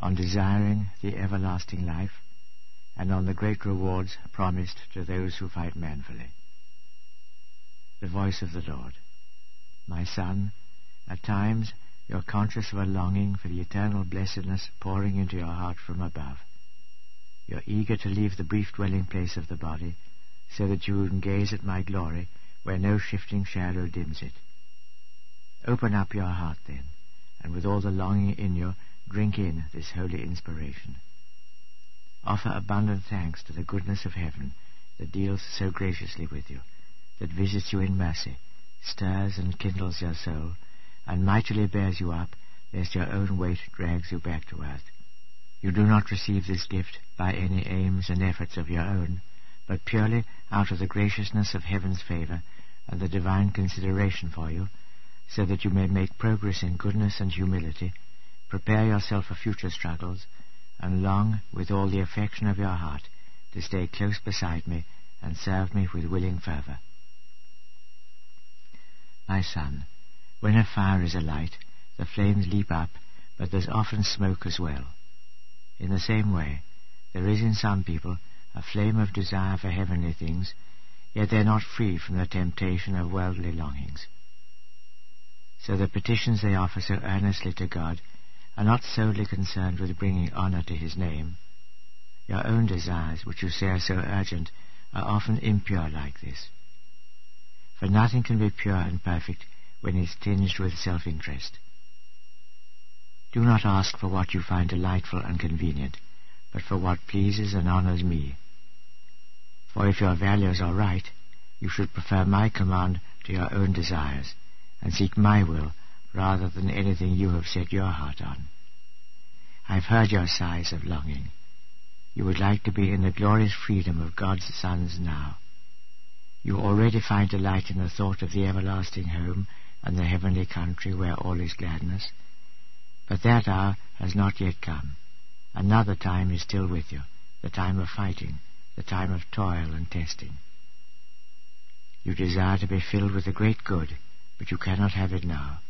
on desiring the everlasting life, and on the great rewards promised to those who fight manfully. The voice of the Lord. My son, at times you're conscious of a longing for the eternal blessedness pouring into your heart from above. You're eager to leave the brief dwelling place of the body, so that you can gaze at my glory where no shifting shadow dims it. Open up your heart then, and with all the longing in you, drink in this holy inspiration. Offer abundant thanks to the goodness of heaven that deals so graciously with you, that visits you in mercy, stirs and kindles your soul, and mightily bears you up, lest your own weight drags you back to earth. You do not receive this gift by any aims and efforts of your own, but purely out of the graciousness of heaven's favour and the divine consideration for you, so that you may make progress in goodness and humility, prepare yourself for future struggles, and long with all the affection of your heart to stay close beside me and serve me with willing fervour. My son, when a fire is alight, the flames leap up, but there's often smoke as well. In the same way, there is in some people a flame of desire for heavenly things, yet they are not free from the temptation of worldly longings. So the petitions they offer so earnestly to God are not solely concerned with bringing honour to his name. Your own desires, which you say are so urgent, are often impure like this. For nothing can be pure and perfect when it is tinged with self-interest. Do not ask for what you find delightful and convenient, but for what pleases and honours me. For if your values are right, you should prefer my command to your own desires, and seek my will rather than anything you have set your heart on. I have heard your sighs of longing. You would like to be in the glorious freedom of God's sons now. You already find delight in the thought of the everlasting home and the heavenly country where all is gladness. But that hour has not yet come. Another time is still with you, the time of fighting, the time of toil and testing. You desire to be filled with the great good, but you cannot have it now.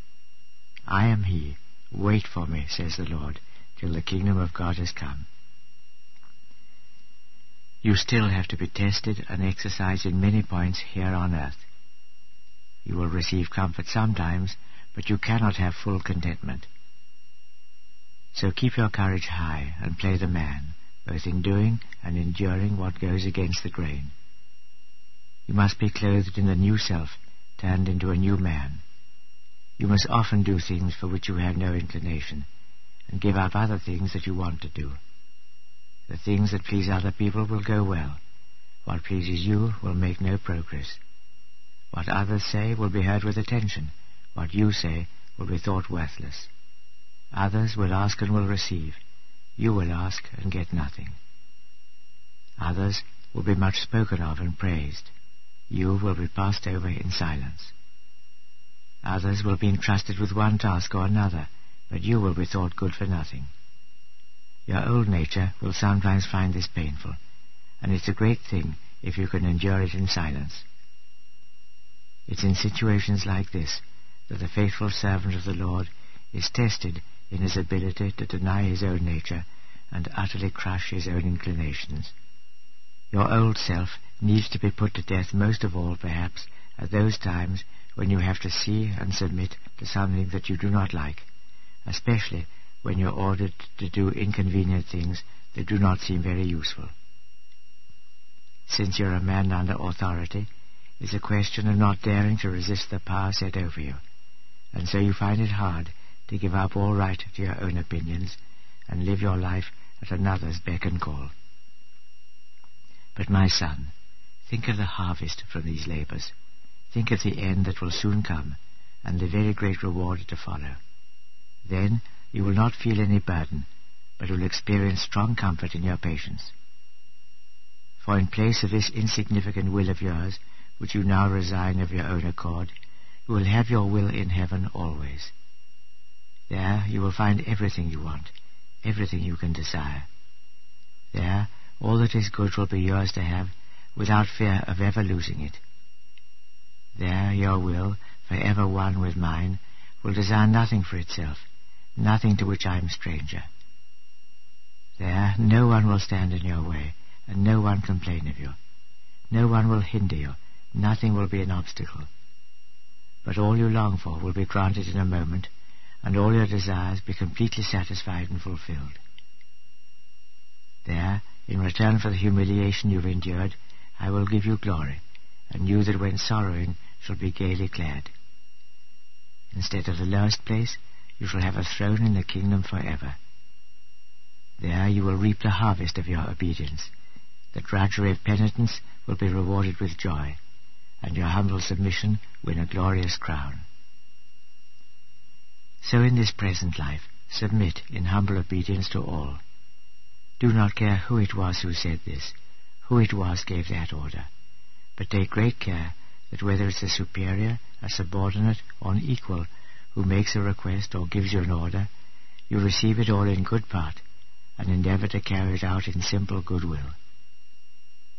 I am he. Wait for me, says the Lord, till the kingdom of God has come. You still have to be tested and exercised in many points here on earth. You will receive comfort sometimes, but you cannot have full contentment. So keep your courage high and play the man, both in doing and enduring what goes against the grain. You must be clothed in the new self, turned into a new man. You must often do things for which you have no inclination, and give up other things that you want to do. The things that please other people will go well. What pleases you will make no progress. What others say will be heard with attention. What you say will be thought worthless. Others will ask and will receive. You will ask and get nothing. Others will be much spoken of and praised. You will be passed over in silence. Others will be entrusted with one task or another, but you will be thought good for nothing. Your old nature will sometimes find this painful, and it's a great thing if you can endure it in silence. It's in situations like this that the faithful servant of the Lord is tested in his ability to deny his own nature and utterly crush his own inclinations. Your old self needs to be put to death most of all, perhaps, at those times when you have to see and submit to something that you do not like, especially when you're ordered to do inconvenient things that do not seem very useful. Since you're a man under authority, it's a question of not daring to resist the power set over you, and so you find it hard to give up all right to your own opinions and live your life at another's beck and call. But my son, think of the harvest from these labours. Think of the end that will soon come, and the very great reward to follow. Then you will not feel any burden, but will experience strong comfort in your patience. For in place of this insignificant will of yours, which you now resign of your own accord, you will have your will in heaven always. There you will find everything you want, everything you can desire. There all that is good will be yours to have, without fear of ever losing it. There your will, for ever one with mine, will desire nothing for itself, nothing to which I am stranger. There no one will stand in your way, and no one complain of you. No one will hinder you, nothing will be an obstacle. But all you long for will be granted in a moment, and all your desires be completely satisfied and fulfilled. There, in return for the humiliation you've endured, I will give you glory, and you that went sorrowing shall be gaily clad. Instead of the lowest place, you shall have a throne in the kingdom for ever. There you will reap the harvest of your obedience. The drudgery of penitence will be rewarded with joy, and your humble submission win a glorious crown. So in this present life, submit in humble obedience to all. Do not care who it was who said this, who it was gave that order, but take great care that whether it's a superior, a subordinate, or an equal who makes a request or gives you an order, you receive it all in good part, and endeavour to carry it out in simple goodwill.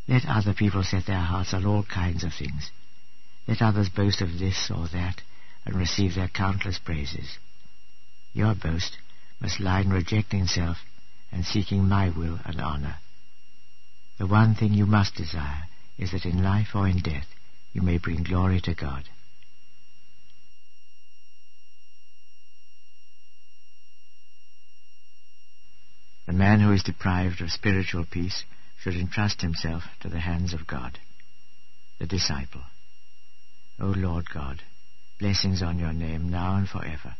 Let other people set their hearts on all kinds of things. Let others boast of this or that, and receive their countless praises. Your boast must lie in rejecting self and seeking my will and honour. The one thing you must desire is that in life or in death you may bring glory to God. The man who is deprived of spiritual peace should entrust himself to the hands of God. The disciple. O Lord God, blessings on your name now and forever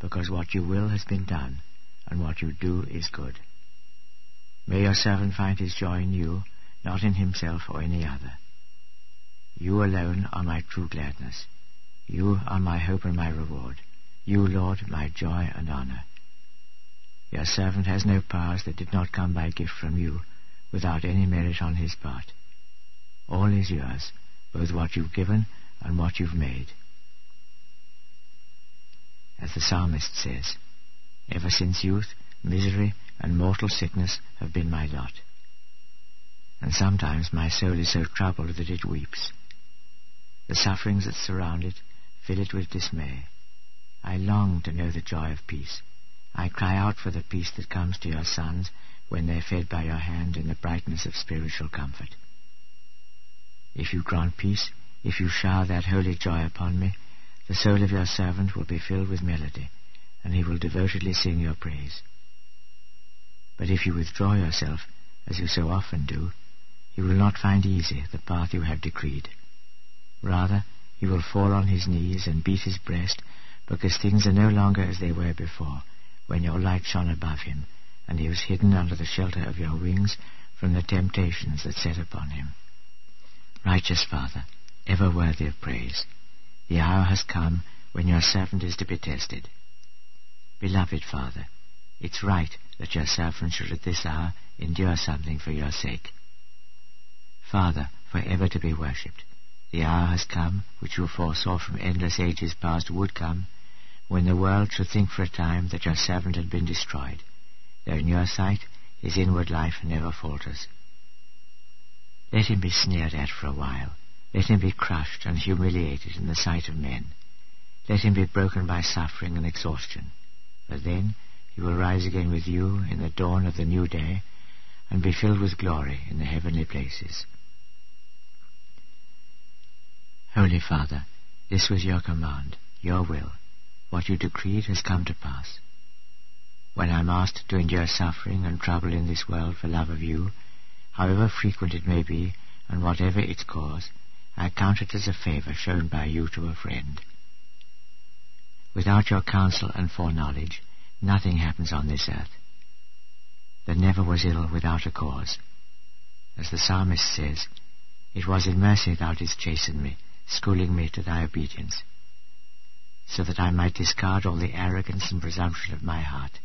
because what you will has been done, and what you do is good. May your servant find his joy in you, not in himself or any other. You alone are my true gladness. You are my hope and my reward. You, Lord, my joy and honour. Your servant has no powers that did not come by gift from you, without any merit on his part. All is yours, both what you've given and what you've made as the psalmist says, Ever since youth, misery and mortal sickness have been my lot. And sometimes my soul is so troubled that it weeps. The sufferings that surround it fill it with dismay. I long to know the joy of peace. I cry out for the peace that comes to your sons when they are fed by your hand in the brightness of spiritual comfort. If you grant peace, if you shower that holy joy upon me, the soul of your servant will be filled with melody, and he will devotedly sing your praise. But if you withdraw yourself, as you so often do, you will not find easy the path you have decreed. Rather, he will fall on his knees and beat his breast, because things are no longer as they were before, when your light shone above him, and he was hidden under the shelter of your wings from the temptations that set upon him. Righteous Father, ever worthy of praise, the hour has come when your servant is to be tested. Beloved Father, it's right that your servant should at this hour endure something for your sake. Father, for ever to be worshipped, the hour has come, which you foresaw from endless ages past would come, when the world should think for a time that your servant had been destroyed, though in your sight his inward life never falters. Let him be sneered at for a while, let him be crushed and humiliated in the sight of men. Let him be broken by suffering and exhaustion. But then he will rise again with you in the dawn of the new day and be filled with glory in the heavenly places. Holy Father, this was your command, your will. What you decreed has come to pass. When I am asked to endure suffering and trouble in this world for love of you, however frequent it may be, and whatever its cause, I count it as a favour shown by you to a friend. Without your counsel and foreknowledge, nothing happens on this earth. There never was ill without a cause. As the psalmist says, It was in mercy thou didst chasten me, schooling me to thy obedience, so that I might discard all the arrogance and presumption of my heart.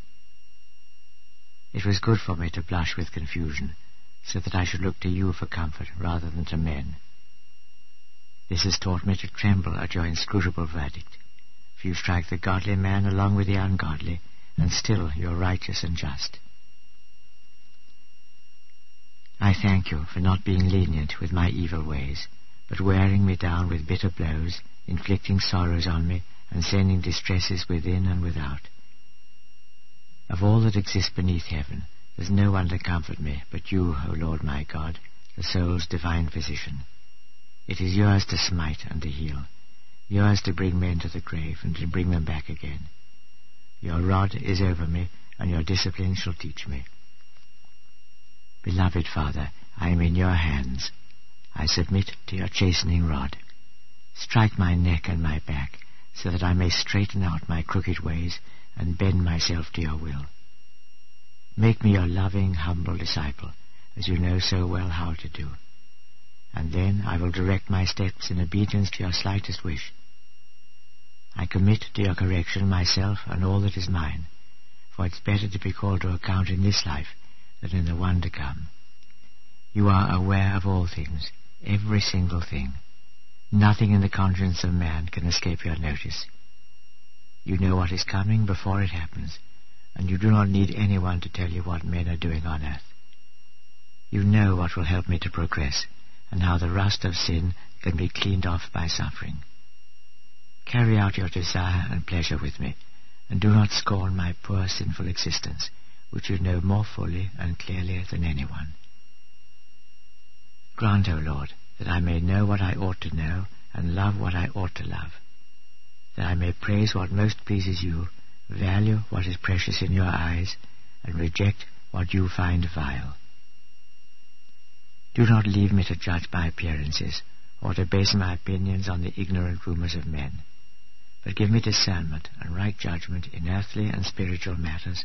It was good for me to blush with confusion, so that I should look to you for comfort rather than to men. This has taught me to tremble at your inscrutable verdict. For you strike the godly man along with the ungodly, and still you're righteous and just. I thank you for not being lenient with my evil ways, but wearing me down with bitter blows, inflicting sorrows on me, and sending distresses within and without. Of all that exists beneath heaven, There's no one to comfort me but you, O Lord my God, the soul's divine physician. It is yours to smite and to heal, yours to bring men to the grave and to bring them back again. Your rod is over me, and your discipline shall teach me. Beloved Father, I am in your hands. I submit to your chastening rod. Strike my neck and my back, so that I may straighten out my crooked ways and bend myself to your will. Make me your loving, humble disciple, as you know so well how to do. And then I will direct my steps in obedience to your slightest wish. I commit to your correction myself and all that is mine, for it's better to be called to account in this life than in the one to come. You are aware of all things, every single thing. Nothing in the conscience of man can escape your notice. You know what is coming before it happens, and you do not need anyone to tell you what men are doing on earth. You know what will help me to progress, and how the rust of sin can be cleaned off by suffering. Carry out your desire and pleasure with me, and do not scorn my poor sinful existence, which you know more fully and clearly than anyone. Grant, O Lord, that I may know what I ought to know, and love what I ought to love, that I may praise what most pleases you, value what is precious in your eyes, and reject what you find vile. Do not leave me to judge by appearances, or to base my opinions on the ignorant rumors of men but give me discernment and right judgment in earthly and spiritual matters,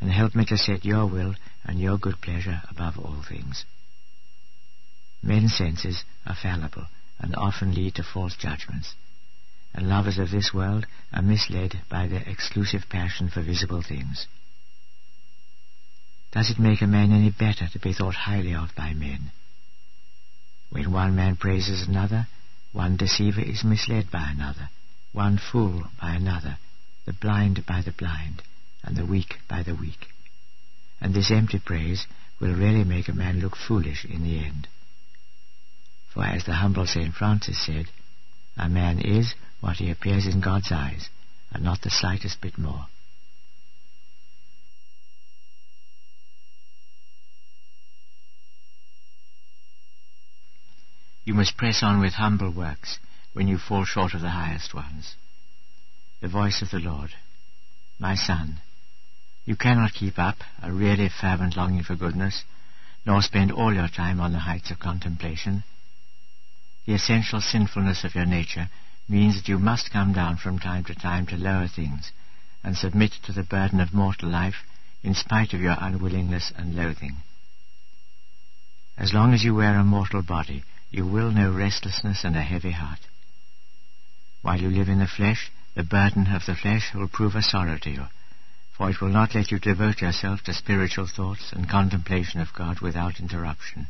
and help me to set your will and your good pleasure above all things. Men's senses are fallible and often lead to false judgments, and lovers of this world are misled by their exclusive passion for visible things. Does it make a man any better to be thought highly of by men? When one man praises another, one deceiver is misled by another, one fool by another, the blind by the blind, and the weak by the weak. And this empty praise will really make a man look foolish in the end. For as the humble St. Francis said, a man is what he appears in God's eyes, and not the slightest bit more. You must press on with humble works, when you fall short of the highest ones. The voice of the Lord, My son, you cannot keep up a really fervent longing for goodness, nor spend all your time on the heights of contemplation. The essential sinfulness of your nature means that you must come down from time to time to lower things, and submit to the burden of mortal life in spite of your unwillingness and loathing. As long as you wear a mortal body, you will know restlessness and a heavy heart. While you live in the flesh, the burden of the flesh will prove a sorrow to you, for it will not let you devote yourself to spiritual thoughts and contemplation of God without interruption.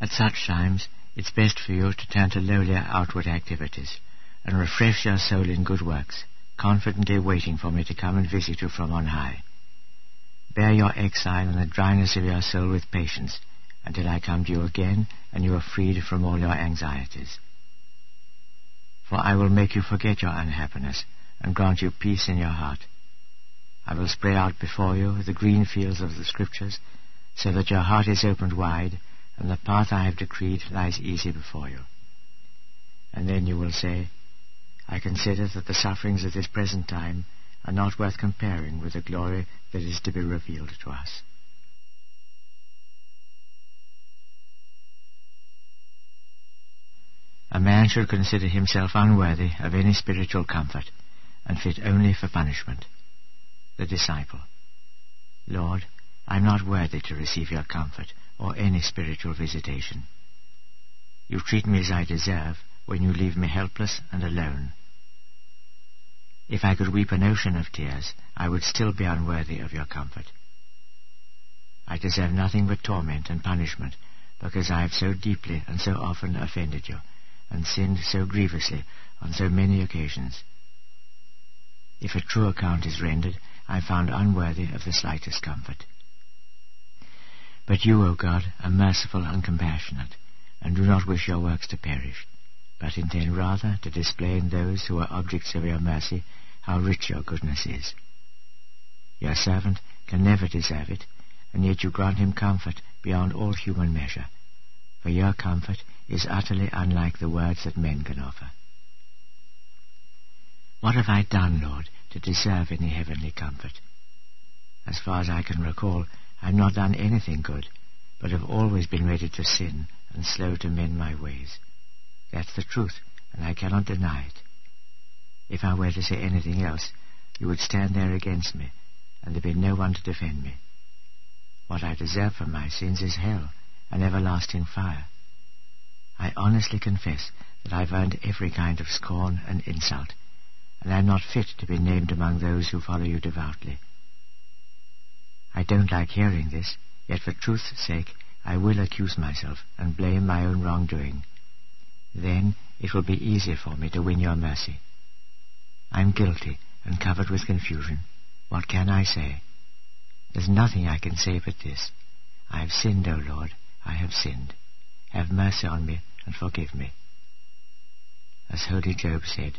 At such times, it's best for you to turn to lowlier outward activities, and refresh your soul in good works, confidently waiting for me to come and visit you from on high. Bear your exile and the dryness of your soul with patience, until I come to you again, and you are freed from all your anxieties for I will make you forget your unhappiness, and grant you peace in your heart. I will spread out before you the green fields of the Scriptures, so that your heart is opened wide, and the path I have decreed lies easy before you. And then you will say, I consider that the sufferings of this present time are not worth comparing with the glory that is to be revealed to us. A man should consider himself unworthy of any spiritual comfort, and fit only for punishment. The disciple. Lord, I am not worthy to receive your comfort or any spiritual visitation. You treat me as I deserve when you leave me helpless and alone. If I could weep an ocean of tears, I would still be unworthy of your comfort. I deserve nothing but torment and punishment because I have so deeply and so often offended you and sinned so grievously on so many occasions. If a true account is rendered, I am found unworthy of the slightest comfort. But you, O God, are merciful and compassionate, and do not wish your works to perish, but intend rather to display in those who are objects of your mercy how rich your goodness is. Your servant can never deserve it, and yet you grant him comfort beyond all human measure, for your comfort is utterly unlike the words that men can offer. What have I done, Lord, to deserve any heavenly comfort? As far as I can recall, I have not done anything good, but have always been ready to sin and slow to mend my ways. That's the truth, and I cannot deny it. If I were to say anything else, you would stand there against me, and there'd be no one to defend me. What I deserve for my sins is hell, and everlasting fire. I honestly confess that I've earned every kind of scorn and insult, and I am not fit to be named among those who follow you devoutly. I don't like hearing this, yet for truth's sake I will accuse myself and blame my own wrongdoing. Then it will be easier for me to win your mercy. I'm guilty and covered with confusion. What can I say? There's nothing I can say but this. I have sinned, O Lord, I have sinned. Have mercy on me and forgive me. As holy Job said,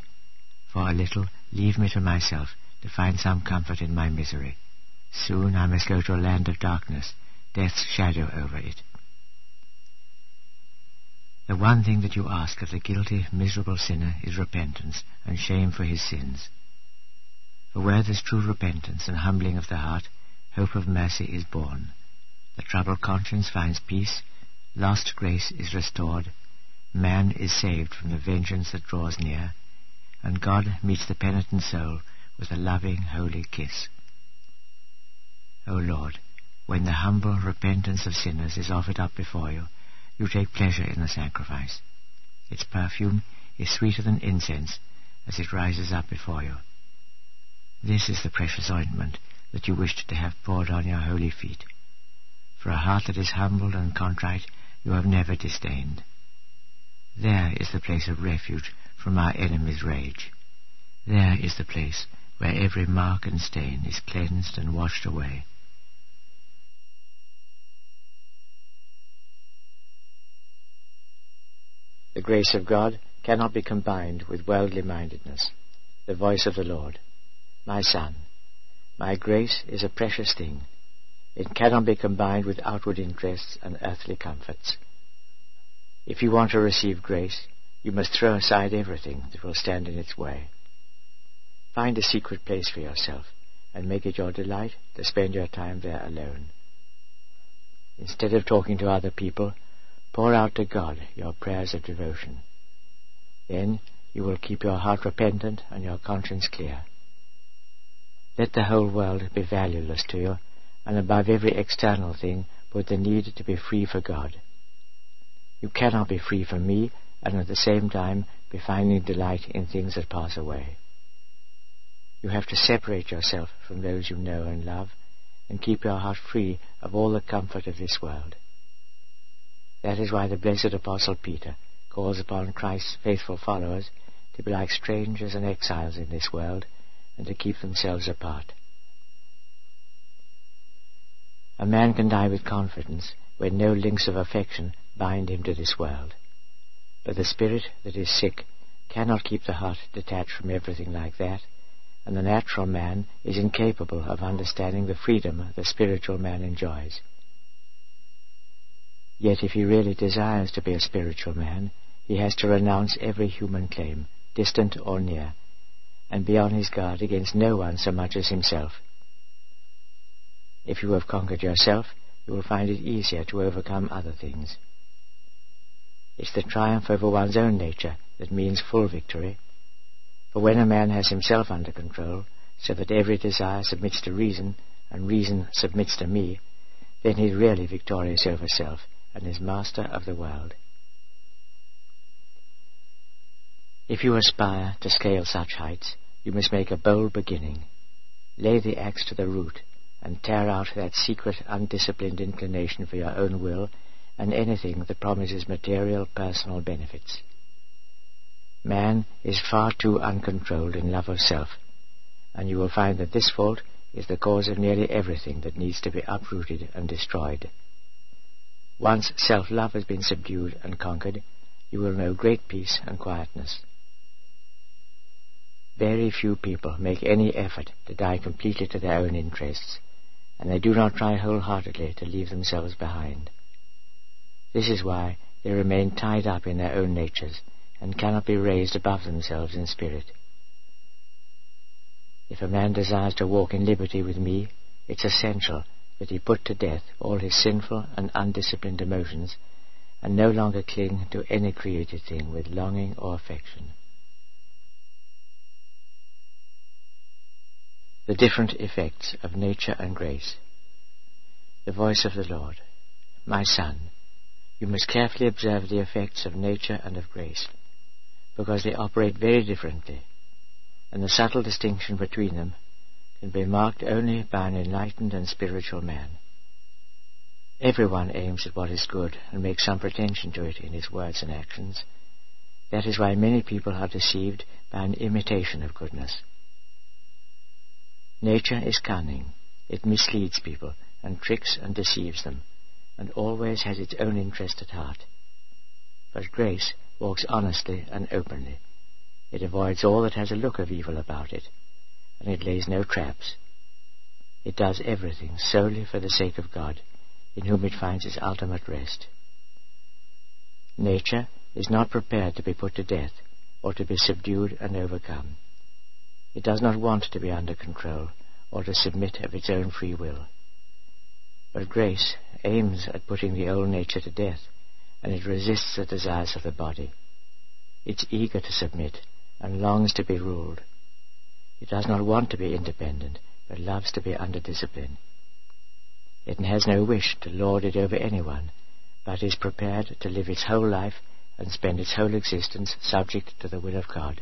For a little leave me to myself to find some comfort in my misery. Soon I must go to a land of darkness, death's shadow over it. The one thing that you ask of the guilty, miserable sinner is repentance and shame for his sins. For where there's true repentance and humbling of the heart, hope of mercy is born. The troubled conscience finds peace, lost grace is restored, man is saved from the vengeance that draws near, and God meets the penitent soul with a loving, holy kiss. O Lord, when the humble repentance of sinners is offered up before you, you take pleasure in the sacrifice. Its perfume is sweeter than incense as it rises up before you. This is the precious ointment that you wished to have poured on your holy feet. For a heart that is humbled and contrite you have never disdained. There is the place of refuge from our enemy's rage. There is the place where every mark and stain is cleansed and washed away. The grace of God cannot be combined with worldly mindedness. The voice of the Lord. My son, my grace is a precious thing. It cannot be combined with outward interests and earthly comforts. If you want to receive grace, you must throw aside everything that will stand in its way. Find a secret place for yourself and make it your delight to spend your time there alone. Instead of talking to other people, Pour out to God your prayers of devotion. Then you will keep your heart repentant and your conscience clear. Let the whole world be valueless to you, and above every external thing put the need to be free for God. You cannot be free from me and at the same time be finding delight in things that pass away. You have to separate yourself from those you know and love and keep your heart free of all the comfort of this world. That is why the blessed Apostle Peter calls upon Christ's faithful followers to be like strangers and exiles in this world and to keep themselves apart. A man can die with confidence when no links of affection bind him to this world. But the spirit that is sick cannot keep the heart detached from everything like that, and the natural man is incapable of understanding the freedom the spiritual man enjoys. Yet if he really desires to be a spiritual man, he has to renounce every human claim, distant or near, and be on his guard against no one so much as himself. If you have conquered yourself, you will find it easier to overcome other things. It's the triumph over one's own nature that means full victory. For when a man has himself under control, so that every desire submits to reason, and reason submits to me, then he is really victorious over self, and is master of the world. If you aspire to scale such heights, you must make a bold beginning. Lay the axe to the root, and tear out that secret undisciplined inclination for your own will and anything that promises material personal benefits. Man is far too uncontrolled in love of self, and you will find that this fault is the cause of nearly everything that needs to be uprooted and destroyed. Once self-love has been subdued and conquered, you will know great peace and quietness. Very few people make any effort to die completely to their own interests, and they do not try wholeheartedly to leave themselves behind. This is why they remain tied up in their own natures and cannot be raised above themselves in spirit. If a man desires to walk in liberty with me, it's essential that he put to death all his sinful and undisciplined emotions and no longer cling to any created thing with longing or affection. The different effects of nature and grace. The voice of the Lord. My son, you must carefully observe the effects of nature and of grace, because they operate very differently, and the subtle distinction between them can be marked only by an enlightened and spiritual man. Everyone aims at what is good and makes some pretension to it in his words and actions. That is why many people are deceived by an imitation of goodness. Nature is cunning. It misleads people and tricks and deceives them, and always has its own interest at heart. But grace walks honestly and openly. It avoids all that has a look of evil about it, and it lays no traps. It does everything solely for the sake of God in whom it finds its ultimate rest. Nature is not prepared to be put to death or to be subdued and overcome. It does not want to be under control or to submit of its own free will. But grace aims at putting the old nature to death, and it resists the desires of the body. It's eager to submit and longs to be ruled. It does not want to be independent, but loves to be under discipline. It has no wish to lord it over anyone, but is prepared to live its whole life and spend its whole existence subject to the will of God,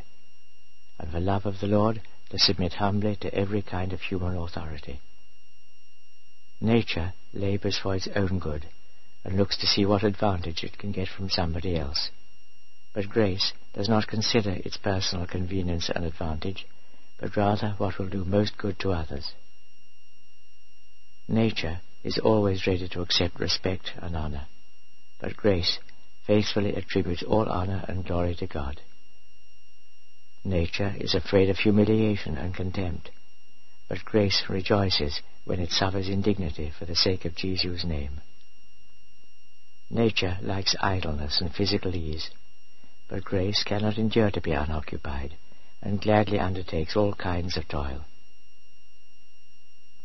and for love of the Lord to submit humbly to every kind of human authority. Nature labors for its own good, and looks to see what advantage it can get from somebody else. But grace does not consider its personal convenience and advantage, but rather what will do most good to others. Nature is always ready to accept respect and honor, but grace faithfully attributes all honor and glory to God. Nature is afraid of humiliation and contempt, but grace rejoices when it suffers indignity for the sake of Jesus' name. Nature likes idleness and physical ease, but grace cannot endure to be unoccupied, and gladly undertakes all kinds of toil.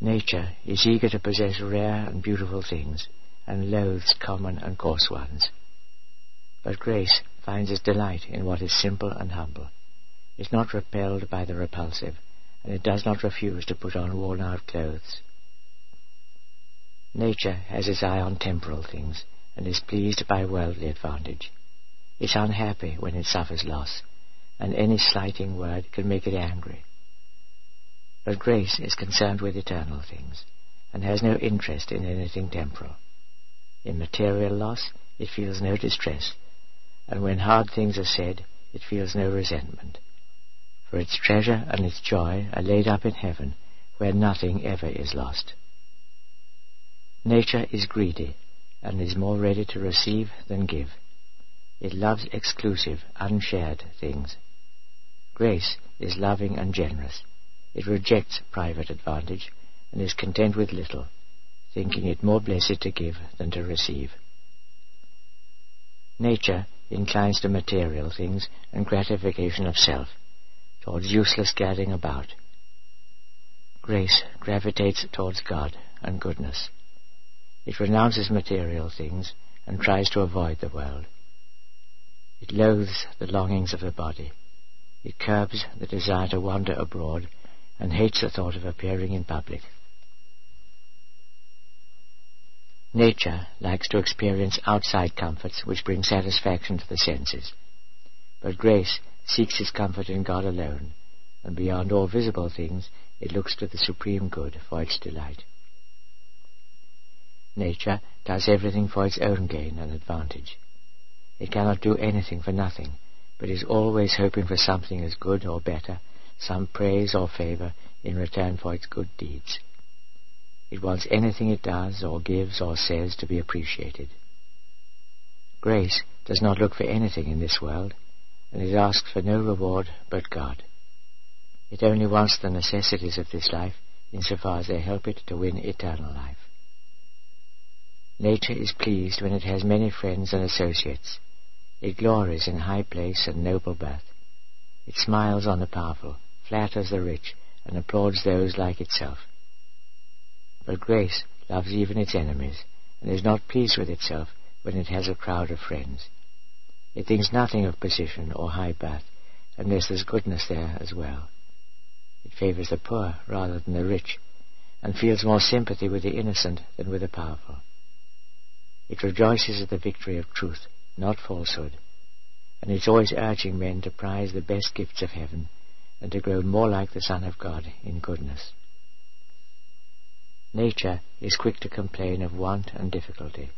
Nature is eager to possess rare and beautiful things, and loathes common and coarse ones. But grace finds its delight in what is simple and humble, is not repelled by the repulsive, and it does not refuse to put on worn-out clothes. Nature has its eye on temporal things, and is pleased by worldly advantage. It's unhappy when it suffers loss, and any slighting word can make it angry. But grace is concerned with eternal things, and has no interest in anything temporal. In material loss, it feels no distress, and when hard things are said, it feels no resentment. For its treasure and its joy are laid up in heaven, where nothing ever is lost. Nature is greedy, and is more ready to receive than give. It loves exclusive, unshared things. Grace is loving and generous it rejects private advantage and is content with little, thinking it more blessed to give than to receive. Nature inclines to material things and gratification of self, towards useless gadding about. Grace gravitates towards God and goodness. It renounces material things and tries to avoid the world. It loathes the longings of the body. It curbs the desire to wander abroad and hates the thought of appearing in public. Nature likes to experience outside comforts which bring satisfaction to the senses, but grace seeks its comfort in God alone, and beyond all visible things it looks to the supreme good for its delight. Nature does everything for its own gain and advantage. It cannot do anything for nothing, but is always hoping for something as good or better some praise or favor in return for its good deeds. It wants anything it does or gives or says to be appreciated. Grace does not look for anything in this world, and it asks for no reward but God. It only wants the necessities of this life insofar as they help it to win eternal life. Nature is pleased when it has many friends and associates. It glories in high place and noble birth. It smiles on the powerful, flatters the rich, and applauds those like itself. But grace loves even its enemies, and is not pleased with itself when it has a crowd of friends. It thinks nothing of position or high birth, unless there's goodness there as well. It favors the poor rather than the rich, and feels more sympathy with the innocent than with the powerful. It rejoices at the victory of truth, not falsehood, and is always urging men to prize the best gifts of heaven and to grow more like the Son of God in goodness. Nature is quick to complain of want and difficulty,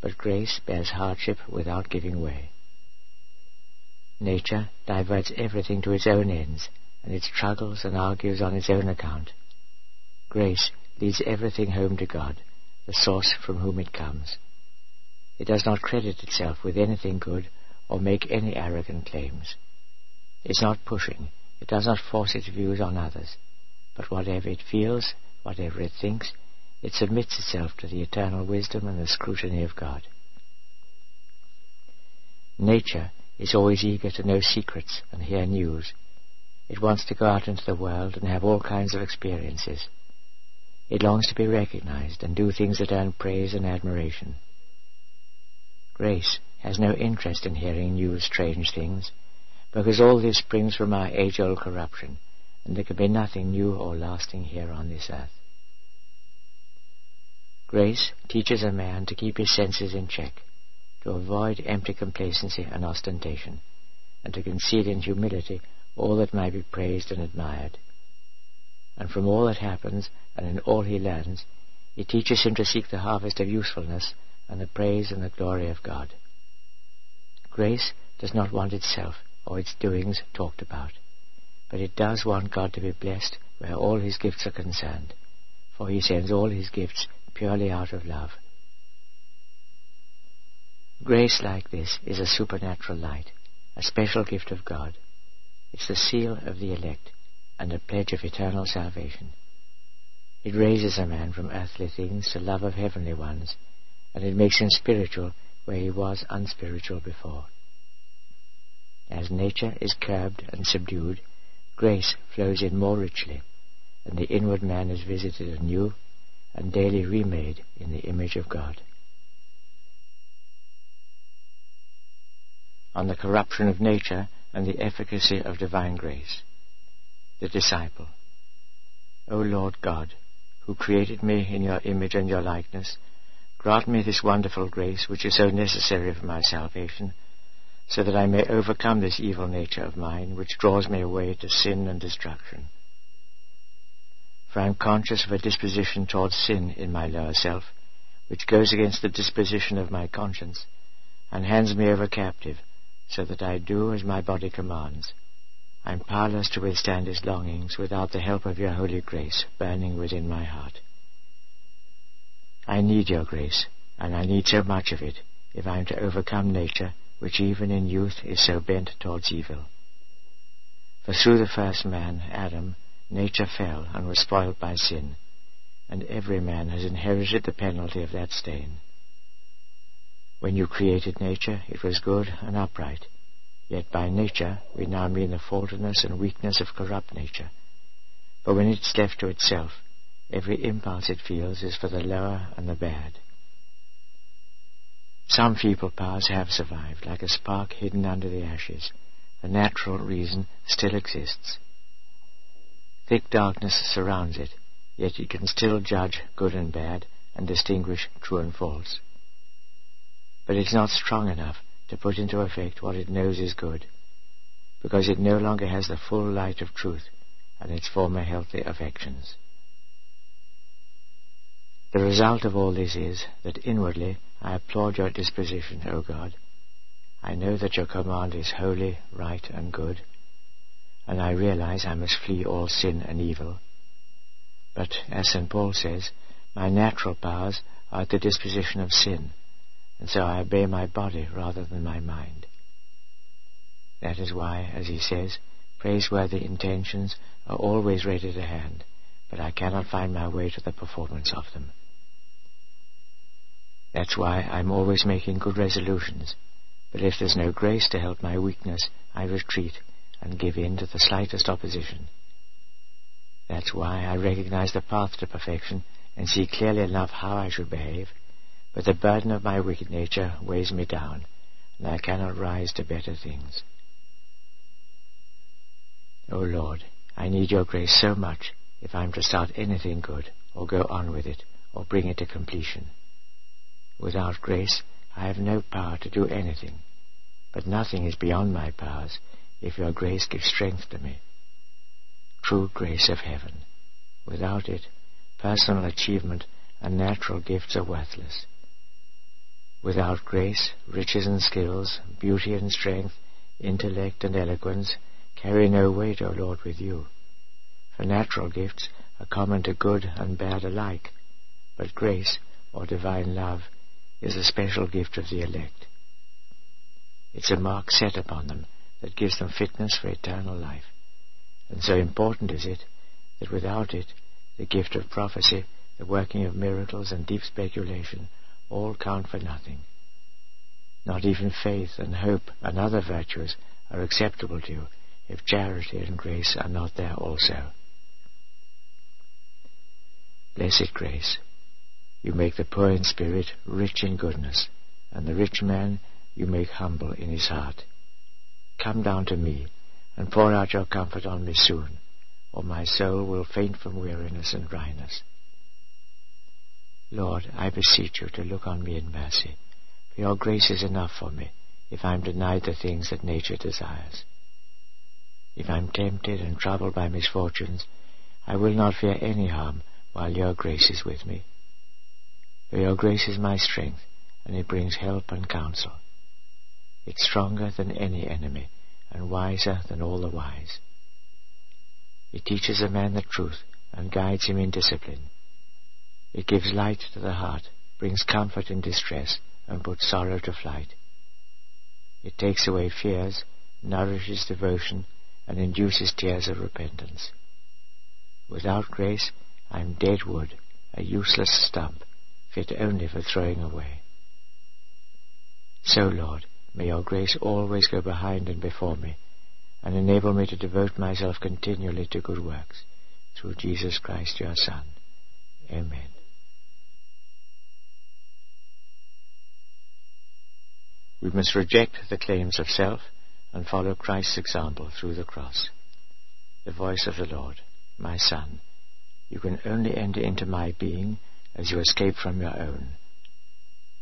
but grace bears hardship without giving way. Nature diverts everything to its own ends, and it struggles and argues on its own account. Grace leads everything home to God, the source from whom it comes. It does not credit itself with anything good or make any arrogant claims. It's not pushing, it does not force its views on others, but whatever it feels, whatever it thinks, it submits itself to the eternal wisdom and the scrutiny of God. Nature is always eager to know secrets and hear news. It wants to go out into the world and have all kinds of experiences. It longs to be recognized and do things that earn praise and admiration. Grace has no interest in hearing new strange things, because all this springs from our age-old corruption, and there can be nothing new or lasting here on this earth. Grace teaches a man to keep his senses in check, to avoid empty complacency and ostentation, and to conceal in humility all that may be praised and admired. And from all that happens, and in all he learns, it teaches him to seek the harvest of usefulness and the praise and the glory of God. Grace does not want itself or its doings talked about, but it does want God to be blessed where all his gifts are concerned, for he sends all his gifts purely out of love. Grace like this is a supernatural light, a special gift of God. It's the seal of the elect and a pledge of eternal salvation. It raises a man from earthly things to love of heavenly ones, and it makes him spiritual where he was unspiritual before. As nature is curbed and subdued, grace flows in more richly, and the inward man is visited anew and daily remade in the image of God. On the corruption of nature and the efficacy of divine grace. The disciple. O Lord God, who created me in your image and your likeness, Grant me this wonderful grace which is so necessary for my salvation, so that I may overcome this evil nature of mine which draws me away to sin and destruction. For I am conscious of a disposition towards sin in my lower self, which goes against the disposition of my conscience, and hands me over captive, so that I do as my body commands. I am powerless to withstand its longings without the help of your holy grace burning within my heart. I need your grace, and I need so much of it if I am to overcome nature, which even in youth is so bent towards evil. For through the first man, Adam, nature fell and was spoiled by sin, and every man has inherited the penalty of that stain. When you created nature, it was good and upright, yet by nature we now mean the faultiness and weakness of corrupt nature. For when it's left to itself, Every impulse it feels is for the lower and the bad. Some feeble powers have survived, like a spark hidden under the ashes. The natural reason still exists. Thick darkness surrounds it, yet it can still judge good and bad and distinguish true and false. But it is not strong enough to put into effect what it knows is good, because it no longer has the full light of truth and its former healthy affections. The result of all this is that inwardly I applaud your disposition, O God. I know that your command is holy, right, and good, and I realize I must flee all sin and evil. But, as St. Paul says, my natural powers are at the disposition of sin, and so I obey my body rather than my mind. That is why, as he says, Praiseworthy intentions are always ready to hand, but I cannot find my way to the performance of them. That's why I'm always making good resolutions, but if there's no grace to help my weakness, I retreat and give in to the slightest opposition. That's why I recognize the path to perfection and see clearly enough how I should behave, but the burden of my wicked nature weighs me down, and I cannot rise to better things. O oh Lord, I need your grace so much if I am to start anything good, or go on with it, or bring it to completion. Without grace, I have no power to do anything, but nothing is beyond my powers if your grace gives strength to me. True grace of heaven. Without it, personal achievement and natural gifts are worthless. Without grace, riches and skills, beauty and strength, intellect and eloquence carry no weight, O Lord, with you. For natural gifts are common to good and bad alike, but grace, or divine love, is a special gift of the elect. It's a mark set upon them that gives them fitness for eternal life. And so important is it that without it, the gift of prophecy, the working of miracles, and deep speculation all count for nothing. Not even faith and hope and other virtues are acceptable to you if charity and grace are not there also. Blessed grace, you make the poor in spirit rich in goodness, and the rich man you make humble in his heart. Come down to me, and pour out your comfort on me soon, or my soul will faint from weariness and dryness. Lord, I beseech you to look on me in mercy, for your grace is enough for me if I am denied the things that nature desires. If I am tempted and troubled by misfortunes, I will not fear any harm while your grace is with me. For your grace is my strength, and it brings help and counsel. It's stronger than any enemy, and wiser than all the wise. It teaches a man the truth, and guides him in discipline. It gives light to the heart, brings comfort in distress, and puts sorrow to flight. It takes away fears, nourishes devotion, and induces tears of repentance. Without grace, I am dead wood, a useless stump, fit only for throwing away. So, Lord, may your grace always go behind and before me, and enable me to devote myself continually to good works, through Jesus Christ your Son. Amen. We must reject the claims of self and follow Christ's example through the cross. The voice of the Lord, my Son, you can only enter into my being as you escape from your own.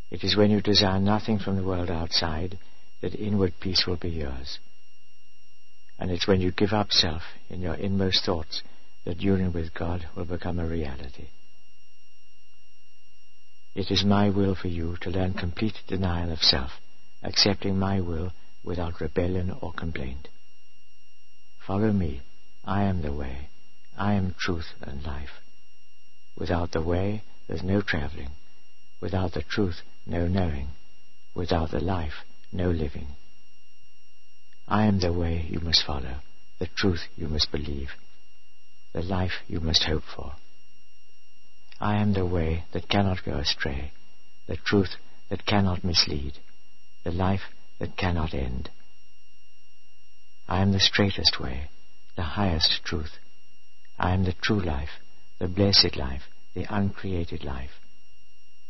It is when you desire nothing from the world outside that inward peace will be yours. And it's when you give up self in your inmost thoughts that union with God will become a reality. It is my will for you to learn complete denial of self, accepting my will without rebellion or complaint. Follow me. I am the way. I am truth and life. Without the way, there's no traveling. Without the truth, no knowing. Without the life, no living. I am the way you must follow, the truth you must believe, the life you must hope for. I am the way that cannot go astray, the truth that cannot mislead, the life that cannot end. I am the straightest way, the highest truth. I am the true life, the blessed life, the uncreated life.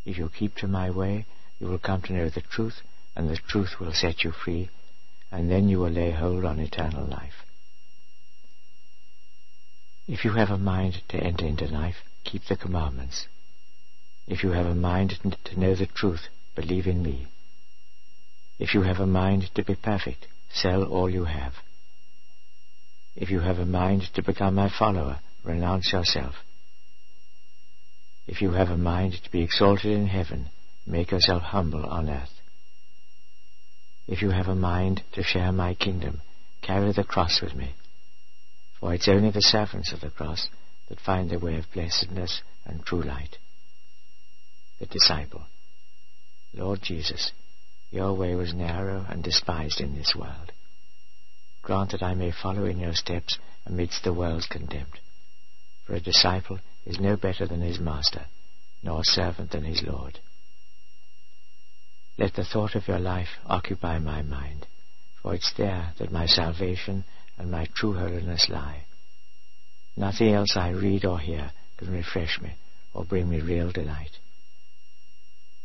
If you keep to my way, you will come to know the truth, and the truth will set you free, and then you will lay hold on eternal life. If you have a mind to enter into life, keep the commandments. If you have a mind to know the truth, believe in me. If you have a mind to be perfect, sell all you have. If you have a mind to become my follower, renounce yourself. If you have a mind to be exalted in heaven, make yourself humble on earth. If you have a mind to share my kingdom, carry the cross with me. For it's only the servants of the cross that find the way of blessedness and true light. The disciple. Lord Jesus, your way was narrow and despised in this world. grant that I may follow in your steps amidst the world's contempt. For a disciple is no better than his master, nor a servant than his Lord. Let the thought of your life occupy my mind, for it's there that my salvation and my true holiness lie. Nothing else I read or hear can refresh me or bring me real delight.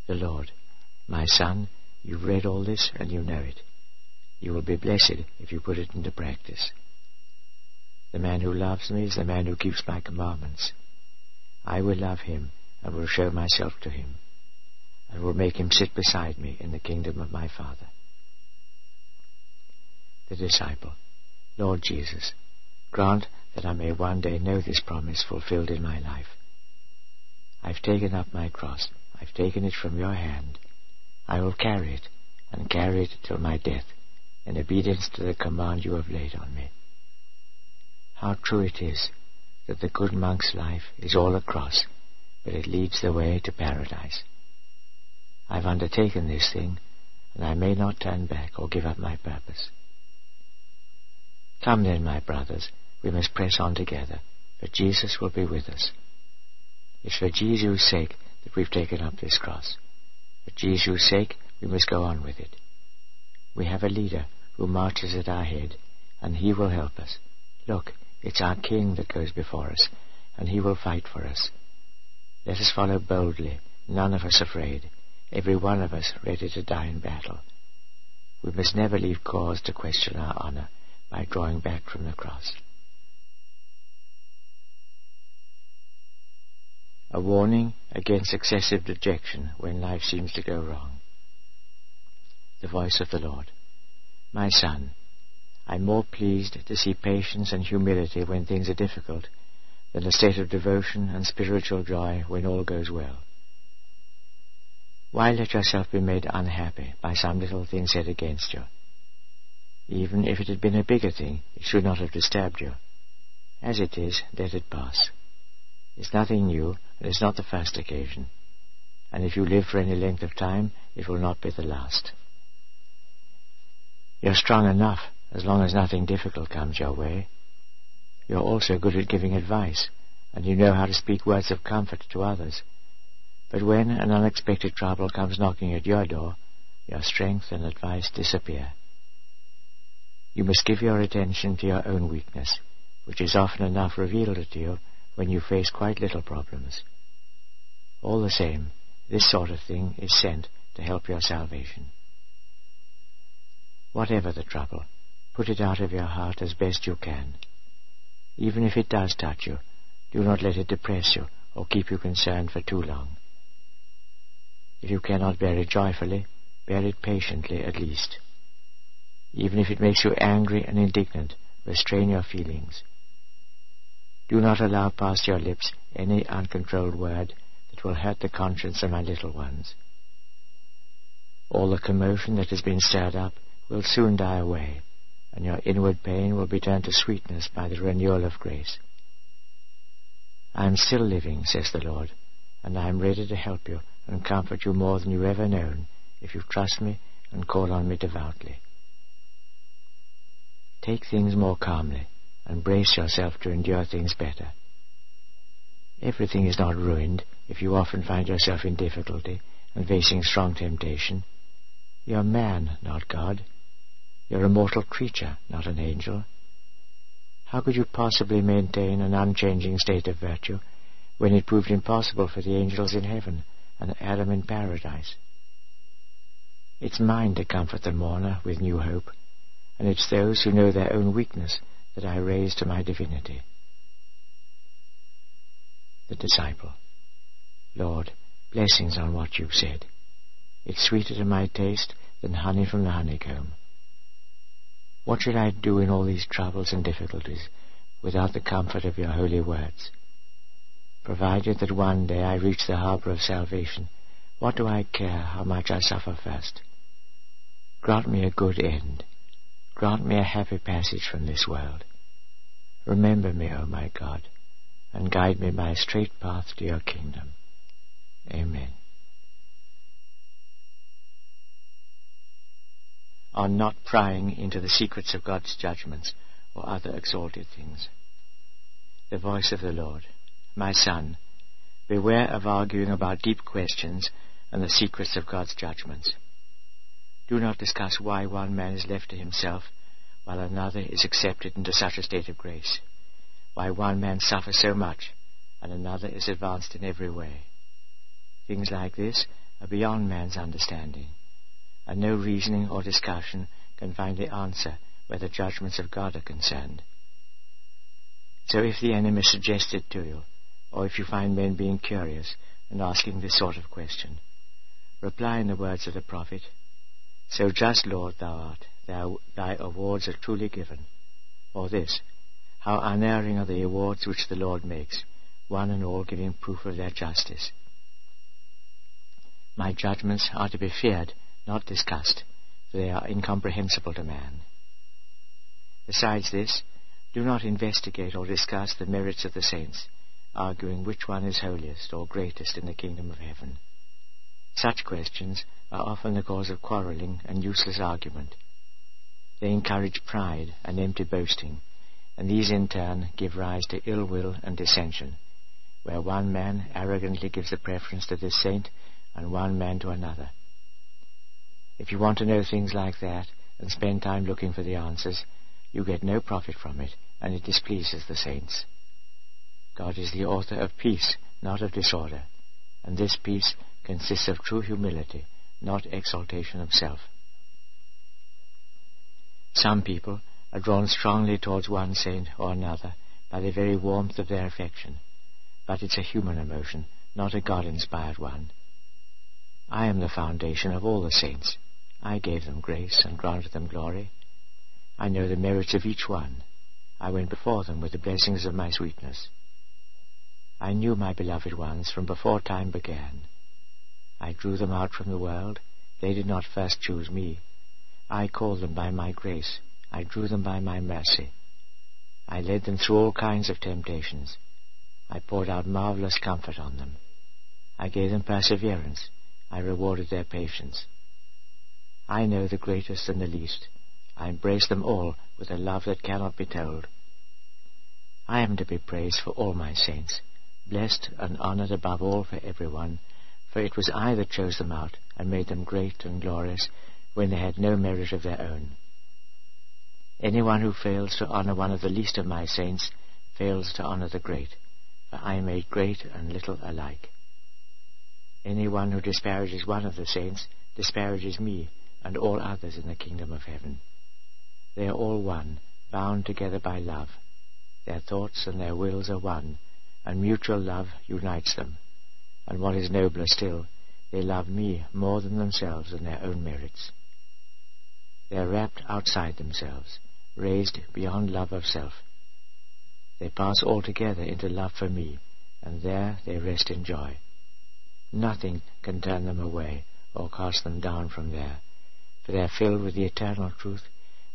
The Lord, my son, you've read all this and you know it. You will be blessed if you put it into practice. The man who loves me is the man who keeps my commandments. I will love him and will show myself to him, and will make him sit beside me in the kingdom of my Father. The disciple, Lord Jesus, grant that I may one day know this promise fulfilled in my life. I've taken up my cross. I've taken it from your hand. I will carry it, and carry it till my death, in obedience to the command you have laid on me. How true it is that the good monk's life is all a cross, but it leads the way to paradise. I've undertaken this thing, and I may not turn back or give up my purpose. Come then, my brothers, we must press on together, for Jesus will be with us. It's for Jesus' sake that we've taken up this cross. For Jesus' sake, we must go on with it. We have a leader who marches at our head, and he will help us. Look, it's our King that goes before us, and he will fight for us. Let us follow boldly, none of us afraid, every one of us ready to die in battle. We must never leave cause to question our honor by drawing back from the cross. A warning against excessive dejection when life seems to go wrong. The voice of the Lord. My son, I'm more pleased to see patience and humility when things are difficult than a state of devotion and spiritual joy when all goes well. Why let yourself be made unhappy by some little thing said against you? Even if it had been a bigger thing, it should not have disturbed you. As it is, let it pass. It's nothing new, and it's not the first occasion. And if you live for any length of time, it will not be the last. You're strong enough as long as nothing difficult comes your way. You're also good at giving advice, and you know how to speak words of comfort to others. But when an unexpected trouble comes knocking at your door, your strength and advice disappear. You must give your attention to your own weakness, which is often enough revealed to you when you face quite little problems. All the same, this sort of thing is sent to help your salvation. Whatever the trouble, put it out of your heart as best you can. Even if it does touch you, do not let it depress you or keep you concerned for too long. If you cannot bear it joyfully, bear it patiently at least. Even if it makes you angry and indignant, restrain your feelings. Do not allow past your lips any uncontrolled word that will hurt the conscience of my little ones. All the commotion that has been stirred up will soon die away, and your inward pain will be turned to sweetness by the renewal of grace. I am still living, says the Lord, and I am ready to help you and comfort you more than you ever known if you trust me and call on me devoutly. Take things more calmly and brace yourself to endure things better. Everything is not ruined if you often find yourself in difficulty and facing strong temptation. You're man, not God. You're a mortal creature, not an angel. How could you possibly maintain an unchanging state of virtue when it proved impossible for the angels in heaven and Adam in paradise? It's mine to comfort the mourner with new hope, and it's those who know their own weakness that I raise to my divinity. The disciple. Lord, blessings on what you've said. It's sweeter to my taste than honey from the honeycomb. What should I do in all these troubles and difficulties without the comfort of your holy words? Provided that one day I reach the harbour of salvation, what do I care how much I suffer first? Grant me a good end Grant me a happy passage from this world. Remember me, O my God, and guide me by a straight path to your kingdom. Amen. On not prying into the secrets of God's judgments or other exalted things. The voice of the Lord, My son, beware of arguing about deep questions and the secrets of God's judgments. Do not discuss why one man is left to himself while another is accepted into such a state of grace, why one man suffers so much and another is advanced in every way. Things like this are beyond man's understanding and no reasoning or discussion can find the answer where the judgments of God are concerned. So if the enemy suggests it to you, or if you find men being curious and asking this sort of question, reply in the words of the prophet, So just, Lord, thou art, thou, thy awards are truly given. Or this, How unerring are the awards which the Lord makes, one and all giving proof of their justice. My judgments are to be feared not discussed, for they are incomprehensible to man. Besides this, do not investigate or discuss the merits of the saints, arguing which one is holiest or greatest in the kingdom of heaven. Such questions are often the cause of quarrelling and useless argument. They encourage pride and empty boasting, and these in turn give rise to ill will and dissension, where one man arrogantly gives the preference to this saint and one man to another. If you want to know things like that and spend time looking for the answers, you get no profit from it, and it displeases the saints. God is the author of peace, not of disorder, and this peace consists of true humility, not exaltation of self. Some people are drawn strongly towards one saint or another by the very warmth of their affection, but it's a human emotion, not a God-inspired one. I am the foundation of all the saints. I gave them grace and granted them glory. I know the merits of each one. I went before them with the blessings of my sweetness. I knew my beloved ones from before time began. I drew them out from the world. They did not first choose me. I called them by my grace. I drew them by my mercy. I led them through all kinds of temptations. I poured out marvelous comfort on them. I gave them perseverance. I rewarded their patience. I know the greatest and the least. I embrace them all with a love that cannot be told. I am to be praised for all my saints, blessed and honored above all for everyone, for it was I that chose them out and made them great and glorious when they had no merit of their own. Anyone who fails to honor one of the least of my saints fails to honor the great, for I made great and little alike. Anyone who disparages one of the saints disparages me, and all others in the kingdom of heaven. They are all one, bound together by love. Their thoughts and their wills are one, and mutual love unites them. And what is nobler still, they love me more than themselves and their own merits. They are rapt outside themselves, raised beyond love of self. They pass altogether into love for me, and there they rest in joy. Nothing can turn them away or cast them down from there for they are filled with the eternal truth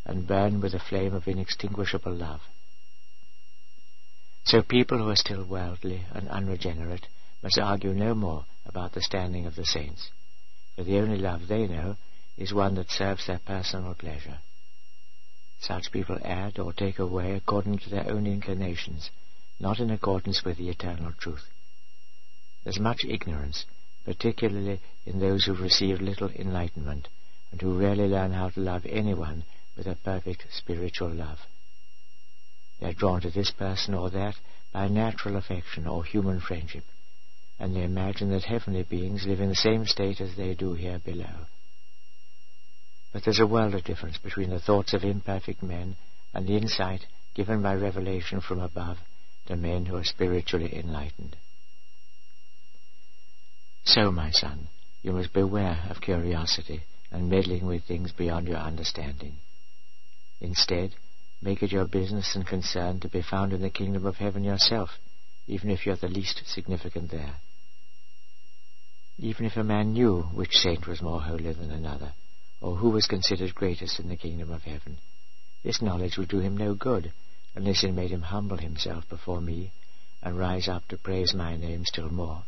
and burn with the flame of inextinguishable love. So people who are still worldly and unregenerate must argue no more about the standing of the saints, for the only love they know is one that serves their personal pleasure. Such people add or take away according to their own inclinations, not in accordance with the eternal truth. There's much ignorance, particularly in those who receive little enlightenment, and who rarely learn how to love anyone with a perfect spiritual love. They are drawn to this person or that by natural affection or human friendship, and they imagine that heavenly beings live in the same state as they do here below. But there's a world of difference between the thoughts of imperfect men and the insight given by revelation from above to men who are spiritually enlightened. So, my son, you must beware of curiosity and meddling with things beyond your understanding. Instead, make it your business and concern to be found in the kingdom of heaven yourself, even if you're the least significant there. Even if a man knew which saint was more holy than another, or who was considered greatest in the kingdom of heaven, this knowledge would do him no good unless it made him humble himself before me and rise up to praise my name still more.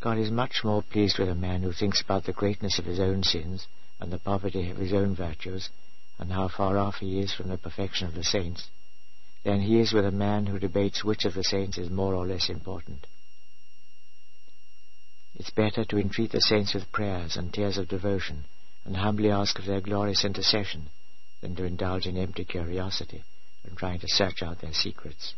God is much more pleased with a man who thinks about the greatness of his own sins and the poverty of his own virtues, and how far off he is from the perfection of the saints, than he is with a man who debates which of the saints is more or less important. It's better to entreat the saints with prayers and tears of devotion, and humbly ask of their glorious intercession, than to indulge in empty curiosity and trying to search out their secrets.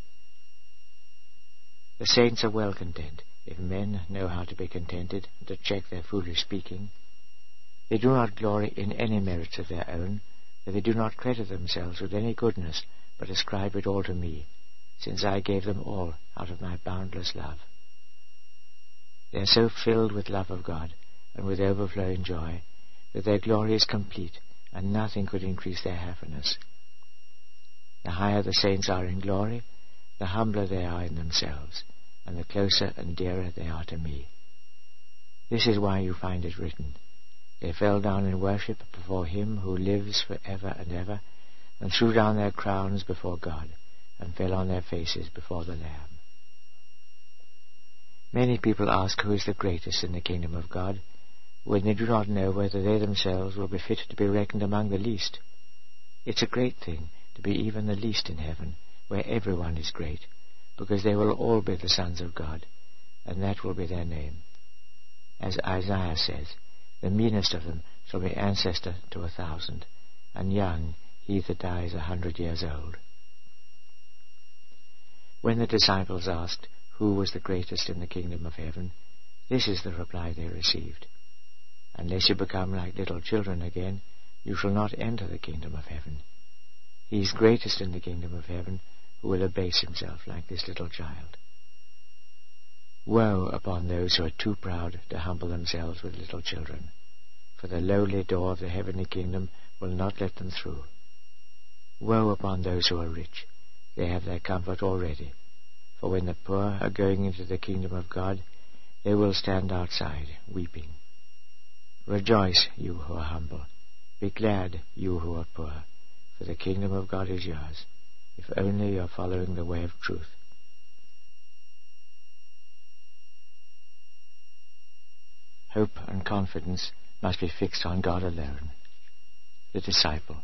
The saints are well content if men know how to be contented and to check their foolish speaking. They do not glory in any merits of their own, for they do not credit themselves with any goodness, but ascribe it all to me, since I gave them all out of my boundless love. They are so filled with love of God and with overflowing joy that their glory is complete, and nothing could increase their happiness. The higher the saints are in glory, the humbler they are in themselves, and the closer and dearer they are to me. This is why you find it written, They fell down in worship before him who lives for ever and ever, and threw down their crowns before God, and fell on their faces before the Lamb. Many people ask who is the greatest in the kingdom of God, when they do not know whether they themselves will be fit to be reckoned among the least. It's a great thing to be even the least in heaven, where everyone is great, because they will all be the sons of God, and that will be their name. As Isaiah says, the meanest of them shall be ancestor to a thousand, and young he that dies a hundred years old. When the disciples asked who was the greatest in the kingdom of heaven, this is the reply they received. Unless you become like little children again, you shall not enter the kingdom of heaven. He is greatest in the kingdom of heaven who will abase himself like this little child. Woe upon those who are too proud to humble themselves with little children, for the lowly door of the heavenly kingdom will not let them through. Woe upon those who are rich, they have their comfort already, for when the poor are going into the kingdom of God, they will stand outside, weeping. Rejoice, you who are humble. Be glad, you who are poor for the kingdom of God is yours, if only you are following the way of truth. Hope and confidence must be fixed on God alone. The disciple,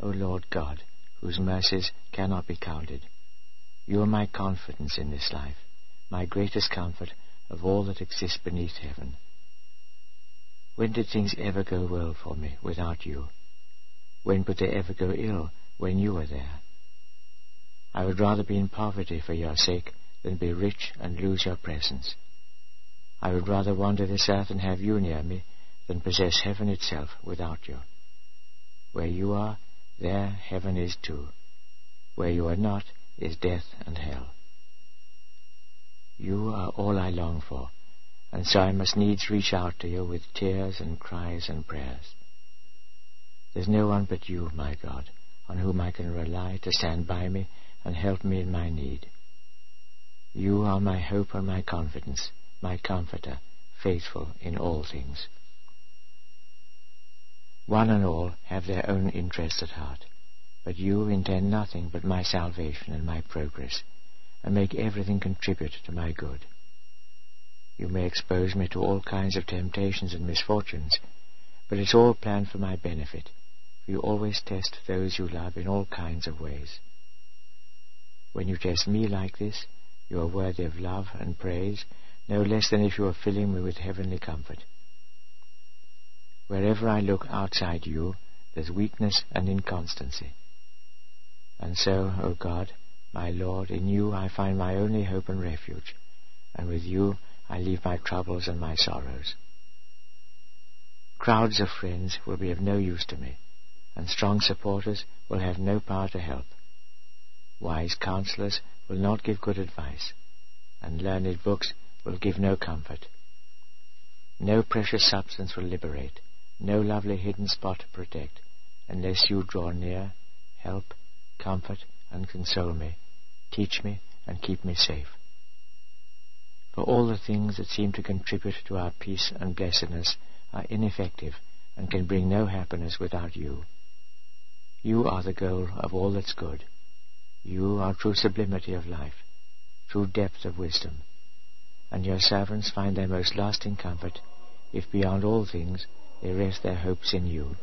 O Lord God, whose mercies cannot be counted, you are my confidence in this life, my greatest comfort of all that exists beneath heaven. When did things ever go well for me without you? When could they ever go ill when you were there? I would rather be in poverty for your sake than be rich and lose your presence. I would rather wander this earth and have you near me than possess heaven itself without you. Where you are, there heaven is too. Where you are not is death and hell. You are all I long for, and so I must needs reach out to you with tears and cries and prayers. There's no one but you, my God, on whom I can rely to stand by me and help me in my need. You are my hope and my confidence, my comforter, faithful in all things. One and all have their own interests at heart, but you intend nothing but my salvation and my progress, and make everything contribute to my good. You may expose me to all kinds of temptations and misfortunes, but it's all planned for my benefit, you always test those you love in all kinds of ways. When you test me like this, you are worthy of love and praise, no less than if you were filling me with heavenly comfort. Wherever I look outside you, there's weakness and inconstancy. And so, O God, my Lord, in you I find my only hope and refuge, and with you I leave my troubles and my sorrows. Crowds of friends will be of no use to me and strong supporters will have no power to help. Wise counselors will not give good advice, and learned books will give no comfort. No precious substance will liberate, no lovely hidden spot to protect, unless you draw near, help, comfort, and console me, teach me, and keep me safe. For all the things that seem to contribute to our peace and blessedness are ineffective and can bring no happiness without you. You are the goal of all that's good. You are true sublimity of life, true depth of wisdom. And your servants find their most lasting comfort if beyond all things they rest their hopes in you.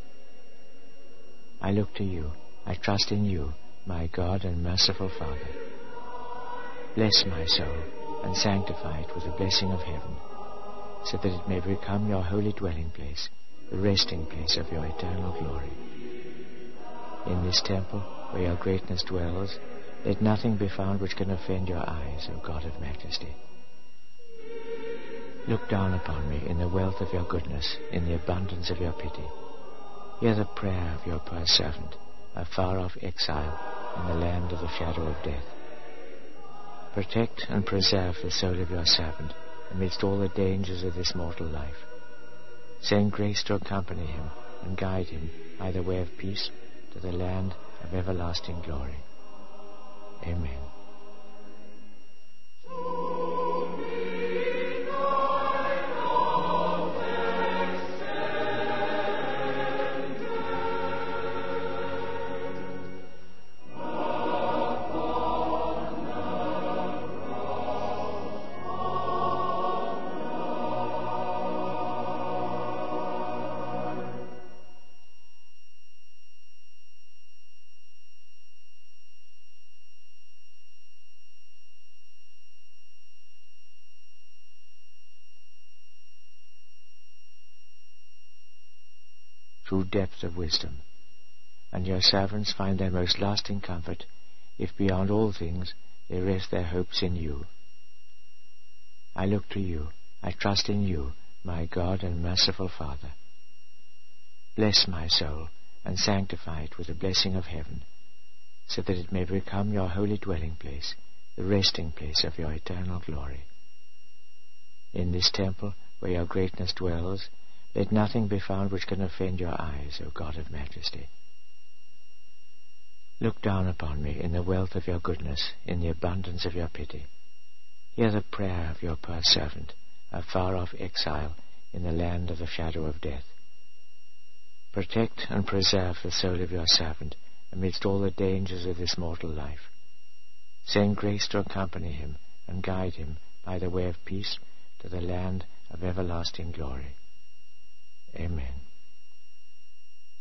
I look to you, I trust in you, my God and merciful Father. Bless my soul and sanctify it with the blessing of heaven, so that it may become your holy dwelling place, the resting place of your eternal glory. In this temple, where your greatness dwells, let nothing be found which can offend your eyes, O God of majesty. Look down upon me in the wealth of your goodness, in the abundance of your pity. Hear the prayer of your poor servant, a far-off exile in the land of the shadow of death. Protect and preserve the soul of your servant amidst all the dangers of this mortal life. Send grace to accompany him and guide him by the way of peace to the land of everlasting glory. Amen. True depth of wisdom. And your servants find their most lasting comfort if beyond all things they rest their hopes in you. I look to you, I trust in you, my God and merciful Father. Bless my soul and sanctify it with the blessing of heaven, so that it may become your holy dwelling place, the resting place of your eternal glory. In this temple where your greatness dwells, let nothing be found which can offend your eyes, O God of majesty. Look down upon me in the wealth of your goodness, in the abundance of your pity. Hear the prayer of your poor servant, a far-off exile in the land of the shadow of death. Protect and preserve the soul of your servant amidst all the dangers of this mortal life. Send grace to accompany him and guide him by the way of peace to the land of everlasting glory. Amen.